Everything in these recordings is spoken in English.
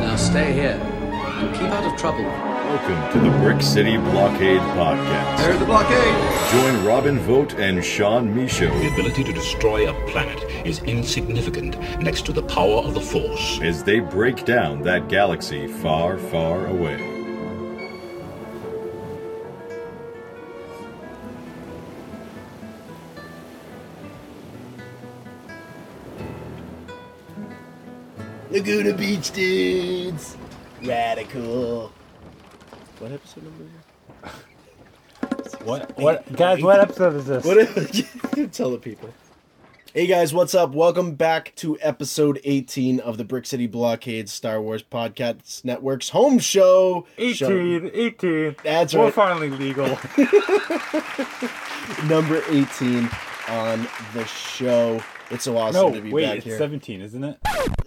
Now stay here and keep out of trouble. Welcome to the Brick City Blockade Podcast. There's the blockade! Join Robin Vogt and Sean Michaud The ability to destroy a planet is insignificant next to the power of the Force. as they break down that galaxy far, far away. Laguna Beach dudes. Radical. What episode number is What? What? Guys, what episode is this? What? Tell the people. Hey guys, what's up? Welcome back to episode 18 of the Brick City Blockade Star Wars Podcast Network's home show. Show 18, 18. That's We're right. finally legal. Number 18 on the show. It's so awesome no, to be wait, back it's here. 17, isn't it?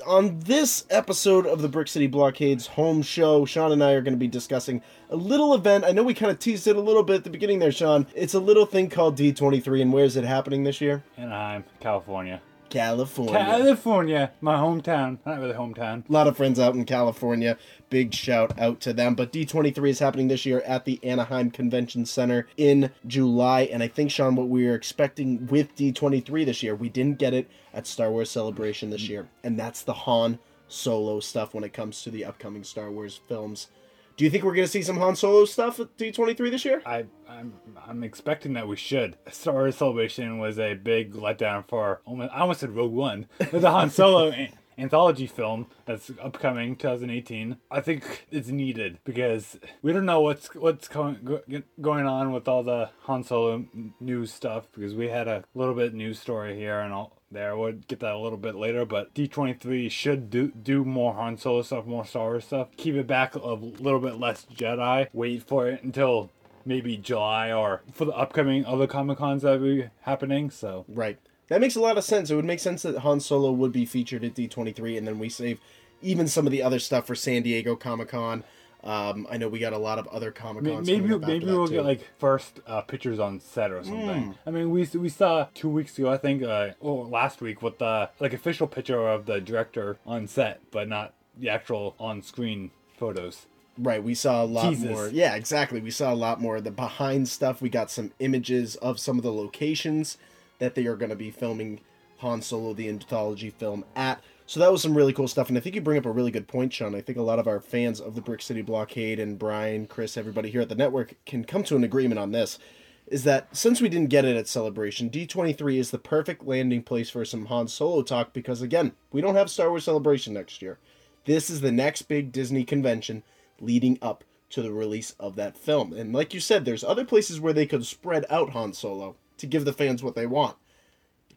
on this episode of the Brick City Blockade's home show, Sean and I are going to be discussing a little event. I know we kind of teased it a little bit at the beginning there, Sean. It's a little thing called D23, and where is it happening this year? Anaheim, California. California. California, my hometown. Not really hometown. a lot of friends out in California. Big shout out to them. But D23 is happening this year at the Anaheim Convention Center in July. And I think, Sean, what we were expecting with D23 this year, we didn't get it at Star Wars Celebration this year. And that's the Han Solo stuff when it comes to the upcoming Star Wars films. Do you think we're going to see some Han Solo stuff at D23 this year? I, I'm, I'm expecting that we should. Star Wars Celebration was a big letdown for almost. I almost said Rogue One, but the Han Solo an- anthology film that's upcoming 2018. I think it's needed because we don't know what's what's going go, going on with all the Han Solo news stuff because we had a little bit news story here and all there. We'll get that a little bit later, but D23 should do do more Han Solo stuff, more Star Wars stuff. Keep it back a little bit less Jedi. Wait for it until maybe July or for the upcoming other Comic Cons that will be happening. So Right. That makes a lot of sense. It would make sense that Han Solo would be featured at D23, and then we save even some of the other stuff for San Diego Comic Con. Um, I know we got a lot of other Comic Cons. maybe maybe we'll too. get like first uh, pictures on set or something. Hmm. I mean, we we saw two weeks ago, I think, uh, or last week, with the like official picture of the director on set, but not the actual on-screen photos. Right, we saw a lot Jesus. more. Yeah, exactly. We saw a lot more of the behind stuff. We got some images of some of the locations that they are going to be filming Han Solo the anthology film at. So that was some really cool stuff. And I think you bring up a really good point, Sean. I think a lot of our fans of the Brick City Blockade and Brian, Chris, everybody here at the network can come to an agreement on this. Is that since we didn't get it at Celebration, D23 is the perfect landing place for some Han Solo talk because, again, we don't have Star Wars Celebration next year. This is the next big Disney convention leading up to the release of that film. And like you said, there's other places where they could spread out Han Solo to give the fans what they want.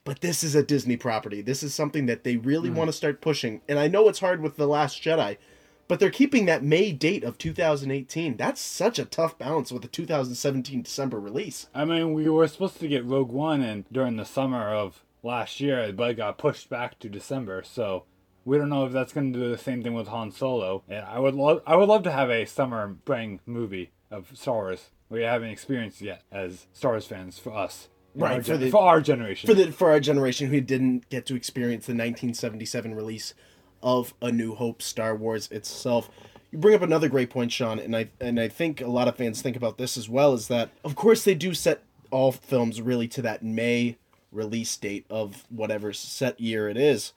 But this is a Disney property. This is something that they really hmm. want to start pushing. And I know it's hard with The Last Jedi, but they're keeping that May date of 2018. That's such a tough balance with the 2017 December release. I mean, we were supposed to get Rogue One and during the summer of last year, but it got pushed back to December. So we don't know if that's going to do the same thing with Han Solo. And I would love, I would love to have a summer spring movie of Star Wars. We haven't experienced yet as Star Wars fans for us, Right, our for the- for our generation. For the for our generation who didn't get to experience the 1977 release of A New Hope Star Wars itself. You bring up another great point, Sean, and I and I think a lot of fans think about this as well. Is that of course they do set all films really to that May release date of whatever set year it is,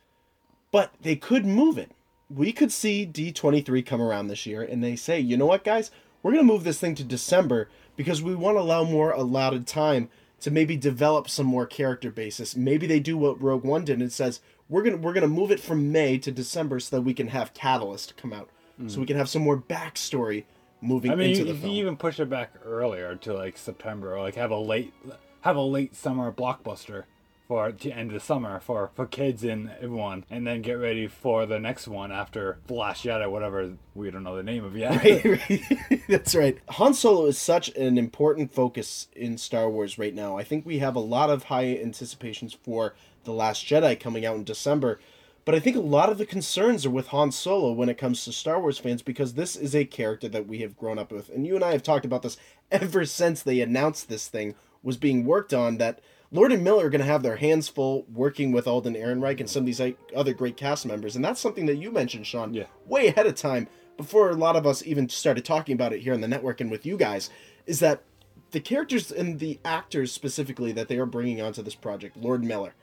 but they could move it. We could see D23 come around this year, and they say, you know what, guys, we're gonna move this thing to December because we want to allow more allotted time to maybe develop some more character basis. Maybe they do what Rogue One did and says we're gonna we're gonna move it from May to December so that we can have Catalyst come out, so we can have some more backstory moving I mean, into you, the if film. you even push it back earlier to like September, or like have a late, have a late summer blockbuster for the end of the summer for for kids and everyone, and then get ready for the next one after the Last Jedi, whatever we don't know the name of yet. Right. That's right. Han Solo is such an important focus in Star Wars right now. I think we have a lot of high anticipations for The Last Jedi coming out in December. But I think a lot of the concerns are with Han Solo when it comes to Star Wars fans because this is a character that we have grown up with. And you and I have talked about this ever since they announced this thing was being worked on that Lord and Miller are going to have their hands full working with Alden Ehrenreich and some of these other great cast members. And that's something that you mentioned, Sean, Yeah. way ahead of time before a lot of us even started talking about it here on the network and with you guys, is that the characters and the actors specifically that they are bringing onto this project, Lord Miller,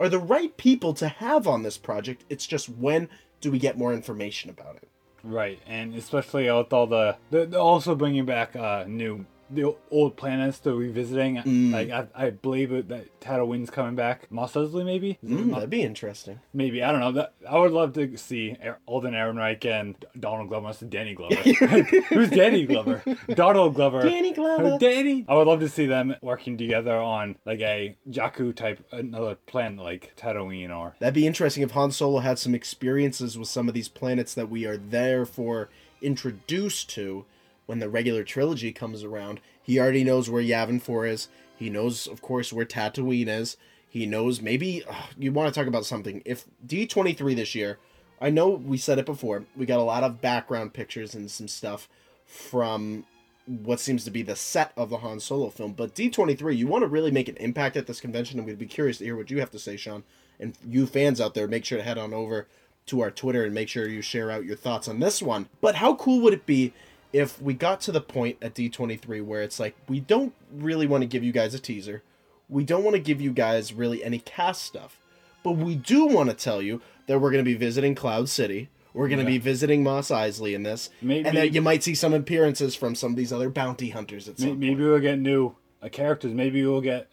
are the right people to have on this project. It's just when do we get more information about it? Right, and especially with all the, the also bringing back uh new the old planets they're revisiting. Mm. Like I, I believe it, that Tatooine's coming back. Mos Eisley maybe. Mm, that'd be interesting. maybe I don't know. That I would love to see Alden Ehrenreich and Donald Glover. Must Danny Glover. Who's Danny Glover? Donald Glover. Danny Glover. Danny. I would love to see them working together on like a Jakku type another planet like Tatooine or That'd be interesting if Han Solo had some experiences with some of these planets that we are therefore introduced to when the regular trilogy comes around. He already knows where Yavin 4 is. He knows, of course, where Tatooine is. He knows maybe ugh, you want to talk about something. If D23 this year, I know we said it before, we got a lot of background pictures and some stuff from what seems to be the set of the Han Solo film. But D23, you want to really make an impact at this convention, and we'd be curious to hear what you have to say, Sean. And you fans out there, make sure to head on over to our Twitter and make sure you share out your thoughts on this one. But how cool would it be if we got to the point at D23 where it's like, we don't really want to give you guys a teaser, we don't want to give you guys really any cast stuff, but we do want to tell you that we're going to be visiting Cloud City. We're going to be visiting Mos Eisley in this, Maybe- and that you might see some appearances from some of these other bounty hunters at some Maybe we'll get new uh, characters. Maybe we'll get.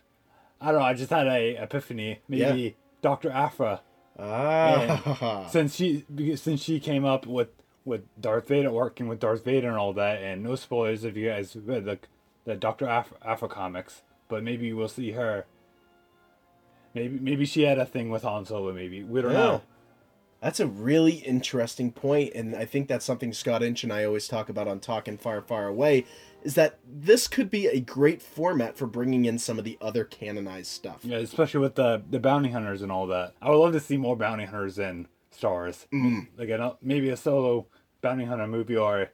I don't know. I just had a epiphany. Maybe Yeah. Doctor Aphra, Ah, since she since she came up with with Darth Vader, working with Darth Vader and all that. And no spoilers if you guys read the the Doctor Aphra, Aphra comics, but maybe we'll see her. Maybe maybe she had a thing with Han Solo. Maybe we don't Yeah. know. That's a really interesting point, and I think that's something Scott Inch and I always talk about on Talking Far, Far Away, is that this could be a great format for bringing in some of the other canonized stuff. Yeah, especially with the the bounty hunters and all that. I would love to see more bounty hunters in Star Wars. Mm. Like a, maybe a solo bounty hunter movie or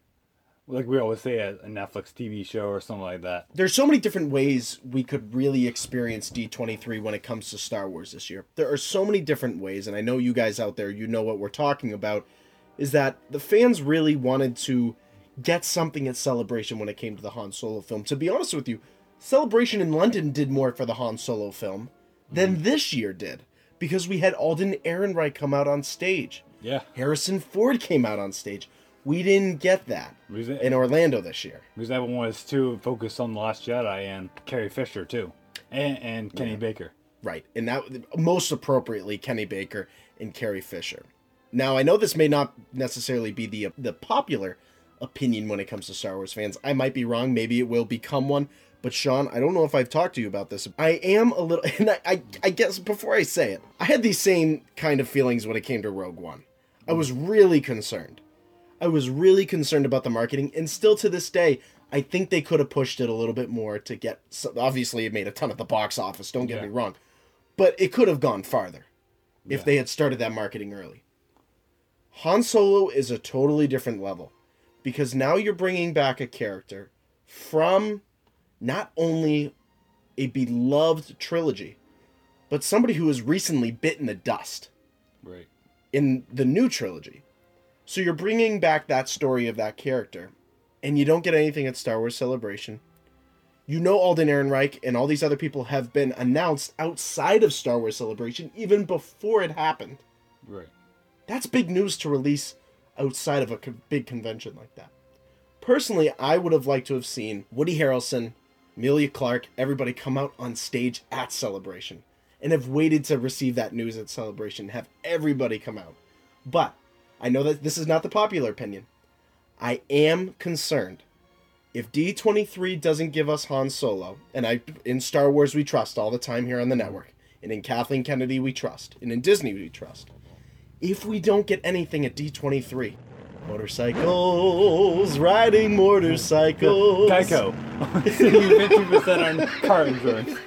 like we always say a, a Netflix TV show or something like that. There's so many different ways we could really experience D23 when it comes to Star Wars this year. There are so many different ways, and I know you guys out there, you know what we're talking about, is that the fans really wanted to get something at Celebration when it came to the Han Solo film. To be honest with you, Celebration in London did more for the Han Solo film than this year did, because we had Alden Ehrenreich come out on stage. Yeah, Harrison Ford came out on stage. We didn't get that it- in Orlando this year. because that one was too focused on the Last Jedi and Carrie Fisher too, and and Kenny Baker. Right, and that most appropriately Kenny Baker and Carrie Fisher. Now I know this may not necessarily be the the popular opinion when it comes to Star Wars fans. I might be wrong. Maybe it will become one. But Sean, I don't know if I've talked to you about this. I am a little, and I, I, I guess before I say it, I had these same kind of feelings when it came to Rogue One. I was really concerned. I was really concerned about the marketing, and still to this day, I think they could have pushed it a little bit more to get. So obviously, it made a ton at the box office. Don't get Yeah. me wrong, but it could have gone farther if they had started that marketing early. Han Solo is a totally different level because now you're bringing back a character from not only a beloved trilogy, but somebody who has recently bitten the dust Right. in the new trilogy. So you're bringing back that story of that character, and you don't get anything at Star Wars Celebration. You know Alden Ehrenreich and all these other people have been announced outside of Star Wars Celebration even before it happened. Right. That's big news to release outside of a big convention like that. Personally, I would have liked to have seen Woody Harrelson, Emilia Clarke, everybody come out on stage at Celebration and have waited to receive that news at Celebration, have everybody come out. But I know that this is not the popular opinion. I am concerned if D23 doesn't give us Han Solo, and I in Star Wars we trust all the time here on the network, and in Kathleen Kennedy we trust, and in Disney we trust. If we don't get anything at D23, motorcycles, riding motorcycles. Geico. Saving fifty percent on car insurance.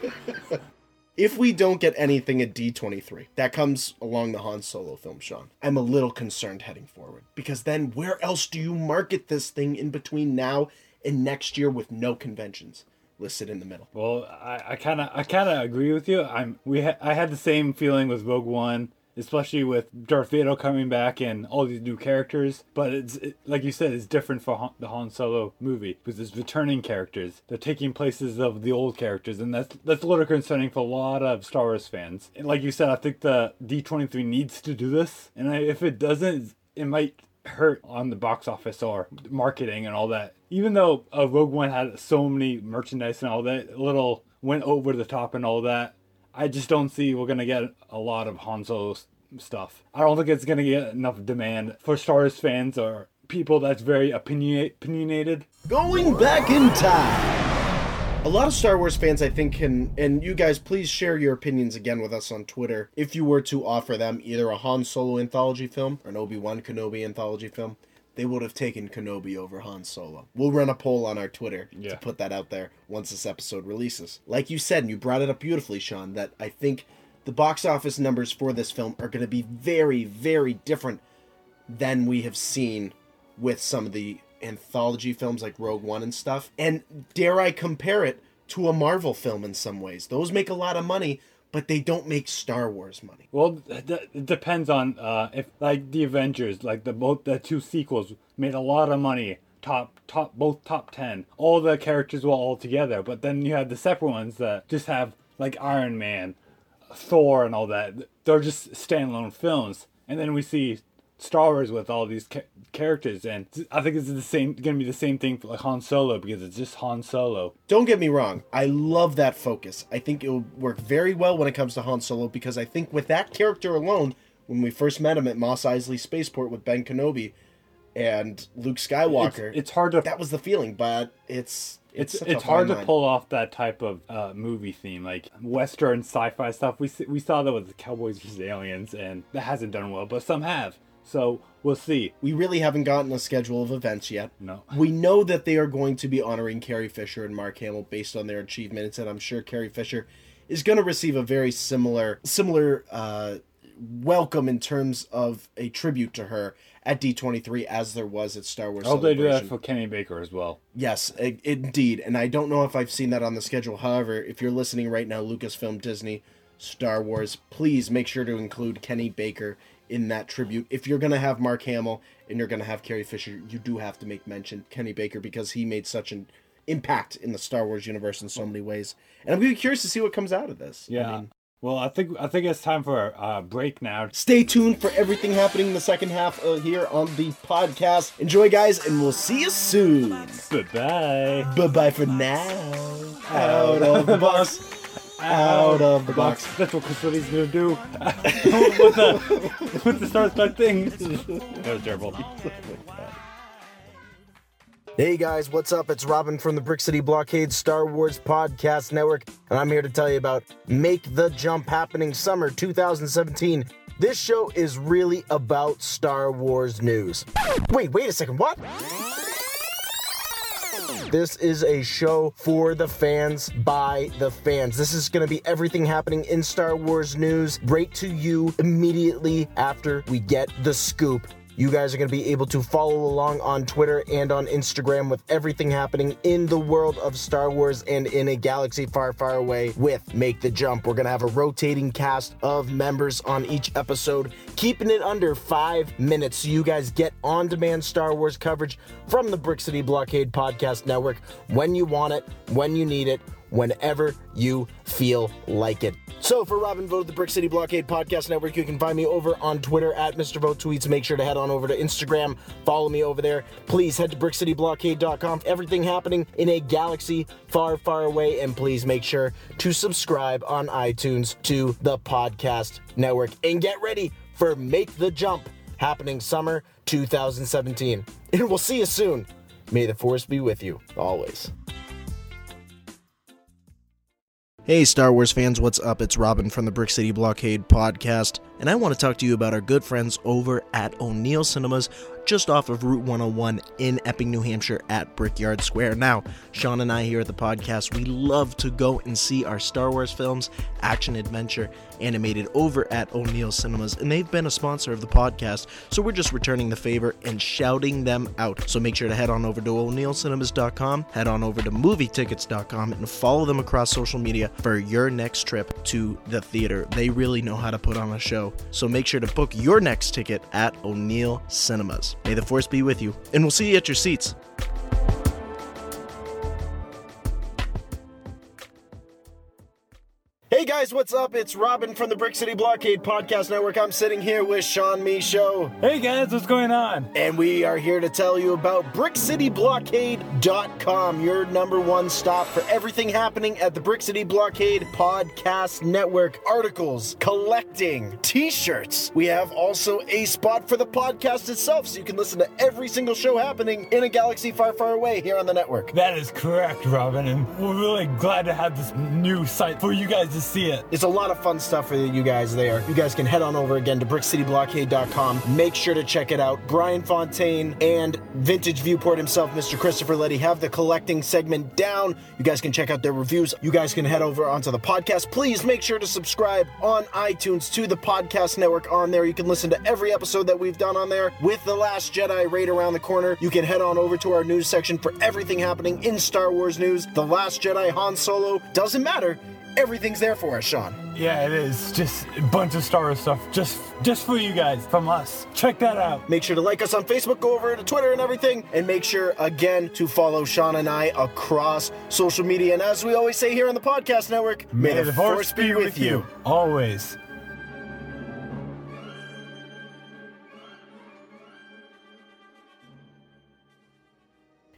If we don't get anything at D23, that comes along the Han Solo film, Sean, I'm a little concerned heading forward. Because then where else do you market this thing in between now and next year with no conventions? listed in the middle. Well, I kind of I kind of agree with you. I'm we ha- I had the same feeling with Rogue One, especially with Darth Vader coming back and all these new characters. But it's it, like you said, it's different for Han, the Han Solo movie because it's returning characters. They're taking places of the old characters, and that's that's a little concerning for a lot of Star Wars fans. And like you said, I think the D23 needs to do this, and I, if it doesn't, it might hurt on the box office or marketing and all that. Even though uh, Rogue One had so many merchandise and all that, little went over the top and all that, I just don't see we're gonna get a lot of Han Solo stuff. I don't think it's gonna get enough demand for Star Wars fans or people that's very opinionated. Going back in time. A lot of Star Wars fans, I think, can, and you guys, please share your opinions again with us on Twitter. If you were to offer them either a Han Solo anthology film or an Obi Wan Kenobi anthology film, they would have taken Kenobi over Han Solo. We'll run a poll on our Twitter Yeah. to put that out there once this episode releases. Like you said, and you brought it up beautifully, Sean, that I think the box office numbers for this film are going to be very, very different than we have seen with some of the anthology films like Rogue One and stuff. And dare I compare it to a Marvel film in some ways? Those make a lot of money, but they don't make Star Wars money. Well, it depends on uh, if like the Avengers, like the both the two sequels made a lot of money, top top both top ten. All the characters were all together, but then you have the separate ones that just have like Iron Man, Thor, and all that. They're just standalone films, and then we see Star Wars with all these ca- characters, and I think it's the same. Going to be the same thing for like Han Solo because it's just Han Solo. Don't get me wrong, I love that focus. I think it'll work very well when it comes to Han Solo because I think with that character alone, when we first met him at Mos Eisley Spaceport with Ben Kenobi and Luke Skywalker, it's hard to that was the feeling, but it's it's such it's, hard to line. pull off that type of uh, movie theme like western sci-fi stuff we we saw that with cowboys vs aliens and that hasn't done well but some have so we'll see We really haven't gotten a schedule of events yet. no We know that they are going to be honoring Carrie Fisher and Mark Hamill based on their achievements, and I'm sure Carrie Fisher is going to receive a very similar similar uh, welcome in terms of a tribute to her at D23 as there was at Star Wars. I hope they do that for Kenny Baker as well. Yes, i- indeed. And I don't know if I've seen that on the schedule. However, if you're listening right now, Lucasfilm, Disney, Star Wars, please make sure to include Kenny Baker in that tribute. If you're going to have Mark Hamill and you're going to have Carrie Fisher, you do have to make mention Kenny Baker because he made such an impact in the Star Wars universe in so many ways. And I'm really curious to see what comes out of this. I Yeah. mean, well, I think I think it's time for a uh, break now. stay tuned for everything happening in the second half uh, here on the podcast. Enjoy, guys, and we'll see you soon. Bye bye. bye bye for now. Out of the box. Out of the box. That's what Chris gonna do with the with the Star Trek thing. that was terrible. Hey guys, what's up? It's Robin from the Brick City Blockade Star Wars Podcast Network, and I'm here to tell you about Make the Jump happening summer 2017. This show is really about Star Wars news. Wait, wait a second, what? This is a show for the fans by the fans. This is going to be everything happening in Star Wars news right to you immediately after we get the scoop. You guys are going to be able to follow along on Twitter and on Instagram with everything happening in the world of Star Wars and in a galaxy far, far away with Make the Jump. We're going to have a rotating cast of members on each episode, keeping it under five minutes so you guys get on demand Star Wars coverage from the Brick City Blockade Podcast Network when you want it, when you need it, whenever you feel like it. So for Robin Vogt the Brick City Blockade Podcast Network, you can find me over on Twitter at Mr. Vote Tweets. Make sure to head on over to Instagram, follow me over there. Please head to brickcityblockade.com. Everything happening in a galaxy far, far away. And please make sure to subscribe on iTunes to the podcast network. And get ready for Make the Jump happening summer 2017. And we'll see you soon. May the force be with you always. Hey, Star Wars fans, what's up? It's Robin from the Brick City Blockade podcast, And I want to talk to you about our good friends over at O'Neill Cinemas, just off of Route 101 in Epping, New Hampshire at Brickyard Square. Now, Sean and I here at the podcast, we love to go and see our Star Wars films, action adventure, animated over at O'Neill Cinemas, and they've been a sponsor of the podcast, so we're just returning the favor and shouting them out. So make sure to head on over to o'neillcinemas.com, head on over to movietickets.com, and follow them across social media for your next trip to the theater. They really know how to put on a show, so make sure to book your next ticket at O'Neill Cinemas. May the force be with you, and we'll see you at your seats. Hey guys, what's up? It's Robin from the Brick City Blockade Podcast Network. I'm sitting here with Sean Michaud, Hey guys, what's going on? and we are here to tell you about BrickCityBlockade.com, your number one stop for everything happening at the Brick City Blockade Podcast Network. Articles, collecting, t-shirts. We have also a spot for the podcast itself, so you can listen to every single show happening in a galaxy far, far away here on the network. That is correct, Robin, and we're really glad to have this new site for you guys to see it. It's a lot of fun stuff for you guys there. You guys can head on over again to brickcityblockade.com. Make sure to check it out. Brian Fontaine and Vintage Viewport himself, Mr. Christopher Letty, have the collecting segment down. You guys can check out their reviews. You guys can head over onto the podcast. Please make sure to subscribe on iTunes to the podcast network on there. You can listen to every episode that we've done on there. With The Last Jedi right around the corner, you can head on over to our news section for everything happening in Star Wars news. The Last Jedi, Han Solo, doesn't matter. Everything's there for us, Sean. Yeah, it is. Just a bunch of Star Wars stuff, just just for you guys, from us. Check that out. Make sure to like us on Facebook, go over to Twitter and everything, and make sure again to follow Sean and I across social media. And as we always say here on the podcast network, may, the, force be with you. always.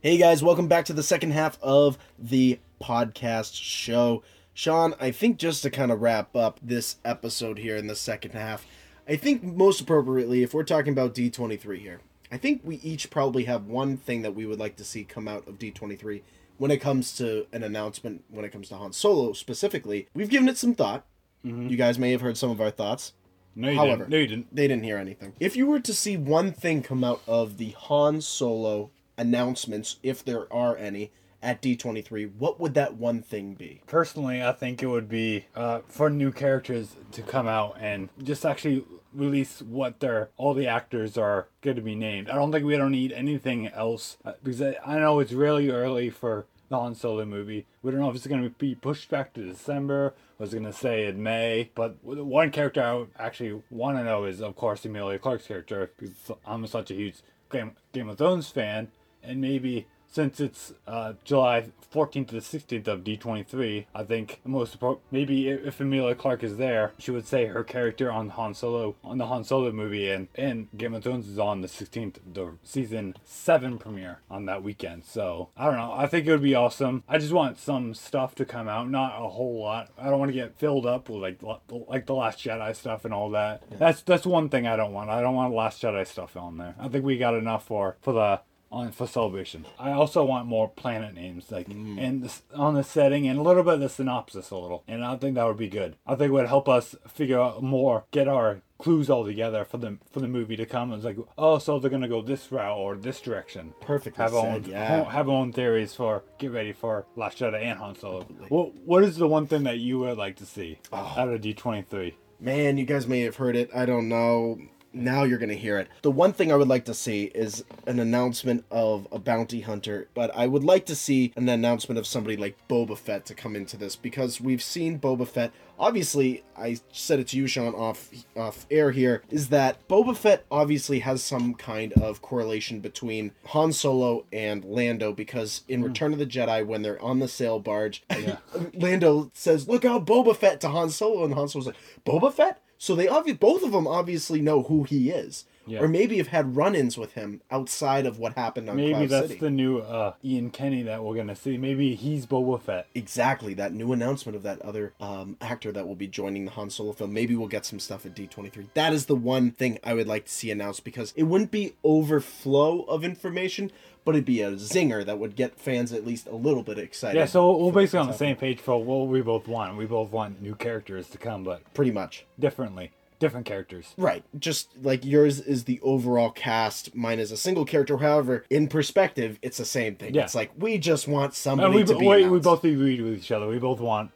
Hey guys, welcome back to the second half of the podcast show. Sean, I think just to kind of wrap up this episode here in the second half, I think most appropriately, if we're talking about D23 here, I think we each probably have one thing that we would like to see come out of D23 when it comes to an announcement, when it comes to Han Solo specifically. We've given it some thought. Mm-hmm. You guys may have heard some of our thoughts. No, you However, didn't. No, you didn't. they didn't hear anything. If you were to see one thing come out of the Han Solo announcements, if there are any, at D23, what would that one thing be? Personally, I think it would be uh, for new characters to come out and just actually release what their all the actors are going to be named. I don't think we don't need anything else uh, because I, I know it's really early for the Han Solo movie. We don't know if it's going to be pushed back to December. I was going to say in May, but one character I actually want to know is, of course, Emilia Clarke's character because I'm such a huge Game, Game of Thrones fan, and maybe since it's uh, July 14th to the 16th of D23, I think most appro- maybe if Emilia Clarke is there, she would say her character on Han Solo on the Han Solo movie and and Game of Thrones is on the 16th, the season seven premiere on that weekend. So I don't know. I think it would be awesome. I just want some stuff to come out, not a whole lot. I don't want to get filled up with like like the Last Jedi stuff and all that. That's that's one thing I don't want. I don't want Last Jedi stuff on there. I think we got enough for for the on for celebration. I also want more planet names, like mm. and this, on the setting and a little bit of the synopsis, a little. And I think that would be good. I think it would help us figure out more, get our clues all together for the for the movie to come. It's like, oh, so they're gonna go this route or this direction. Perfectly Have said, own yeah. have our own theories for get ready for Last Jedi and Han Solo. What what is the one thing that you would like to see Oh. out of D twenty three? Man, you guys may have heard it. I don't know. Now you're going to hear it. The one thing I would like to see is an announcement of a bounty hunter, but I would like to see an announcement of somebody like Boba Fett to come into this because we've seen Boba Fett. Obviously, I said it to you, Sean, off off air here, is that Boba Fett obviously has some kind of correlation between Han Solo and Lando because in hmm. Return of the Jedi, when they're on the sail barge, Lando says, "Look out, Boba Fett!" to Han Solo, and Han Solo's like, "Boba Fett." So they obviously both of them obviously know who he is, Yeah. or maybe have had run-ins with him outside of what happened on Maybe Cloud that's City. the new uh, Ian Kenny that we're gonna see. Maybe he's Boba Fett. Exactly that new announcement of that other um, actor that will be joining the Han Solo film. Maybe we'll get some stuff at D23. That is the one thing I would like to see announced because it wouldn't be overflow of information, but it'd be a zinger that would get fans at least a little bit excited. Yeah, so we're basically on the same page for what we both want. We both want new characters to come, but pretty much. differently. different characters. Right. Just like yours is the overall cast, mine is a single character. However, in perspective, it's the same thing. Yeah. It's like we just want And somebody we, to be. we, we both agreed with each other. We both want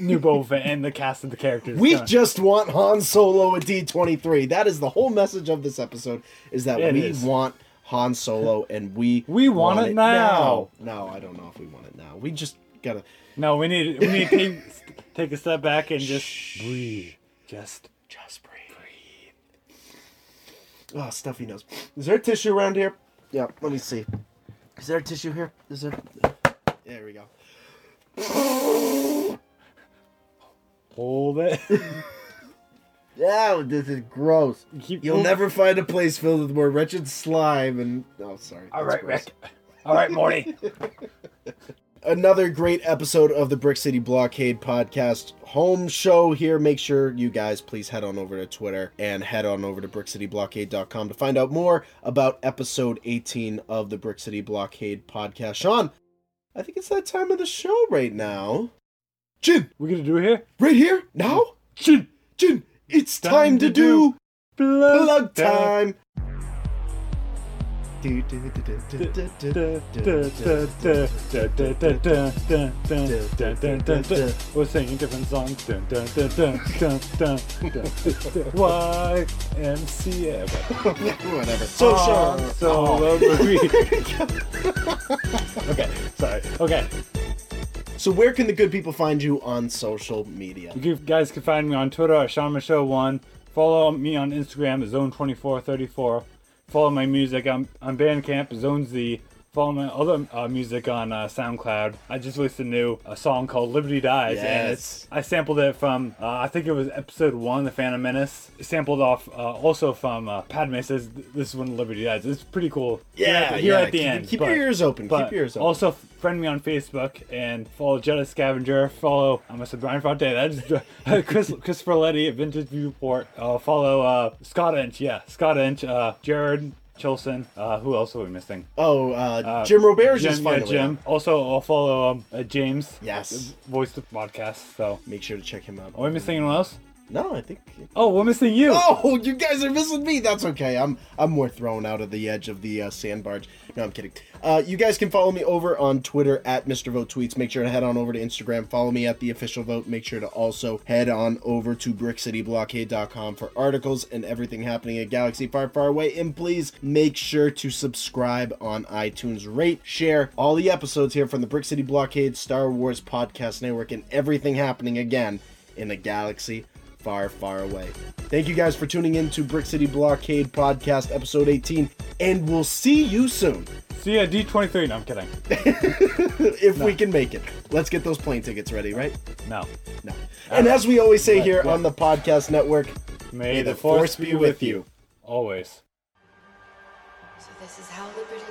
new Boba Fett and the cast of the characters. We just want Han Solo at D23. That is the whole message of this episode is that It we is. want Han Solo and we We want it now. No, I don't know if we want it now. We just gotta no, we need we need to take, take a step back and just breathe. Just just breathe. Oh, stuffy nose. Is there a tissue around here? Yeah, let me see. Is there a tissue here? Is there There we go. hold it. Yeah, this is gross. Keep You'll moving. never find a place filled with more wretched slime and oh sorry. All right, gross. Rick. All right, Morty. another great episode of the Brick City Blockade podcast home show here. Make sure you guys please head on over to Twitter and head on over to brickcityblockade.com to find out more about episode 18 of the Brick City Blockade podcast. Sean, I think it's that time of the show right now. Jin, We're gonna do it here? right here, now? Chin. Jin, it's time, time to, to do, plug, plug time. We're singing different songs. Why MCF? Whatever. So sure. So. Okay. Sorry. Okay. So where can the good people find you on social media? you guys can find me on Twitter at Shaman Show One. Follow me on Instagram at Zone2434. Follow my music on, on Bandcamp, Zone Z. Follow my other uh, music on uh, SoundCloud. I just released a new a song called Liberty Dies, and it's I sampled it from uh, I think it was episode one, The Phantom Menace. Sampled off uh, also from uh, Padme says this is when Liberty dies. It's pretty cool. The- here yeah. at the keep, end. Keep but- your ears open. keep your ears open. also friend me on Facebook and follow Jetta Scavenger. Follow I must have Brian Fonte. That is Chris Christopher Letty at Vintage Viewport. Uh, follow uh, Scott Inch. Yeah, Scott Inch. Uh, Jared Chilson. Uh, who else are we missing? oh, uh, Uh, Jim Robert's Jim, just yeah, finally Jim. on. Also, I'll follow um, uh, James. Yes. Voice the podcast. So, Make sure to check him out. are we missing anyone else? No, I think. Oh, we're missing you. Oh, you guys are missing me. That's okay. I'm I'm more thrown out of the edge of the uh, sand barge. No, I'm kidding. Uh, you guys can follow me over on Twitter at Mr. Vote Tweets. Make sure to head on over to Instagram. Follow me at the official vote. Make sure to also head on over to BrickCityBlockade.com for articles and everything happening at Galaxy Far Far Away. And please make sure to subscribe on iTunes. Rate, share all the episodes here from the Brick City Blockade Star Wars Podcast Network and everything happening again in the galaxy far, far away. Thank you guys for tuning in to Brick City Blockade Podcast, episode 18, and we'll see you soon See you at D23. No, I'm kidding. if we can make it. Let's get those plane tickets ready, right? No. No. Uh, and as we always say here yeah. on the podcast network, May, may the force be with you. Always. So this is how liberty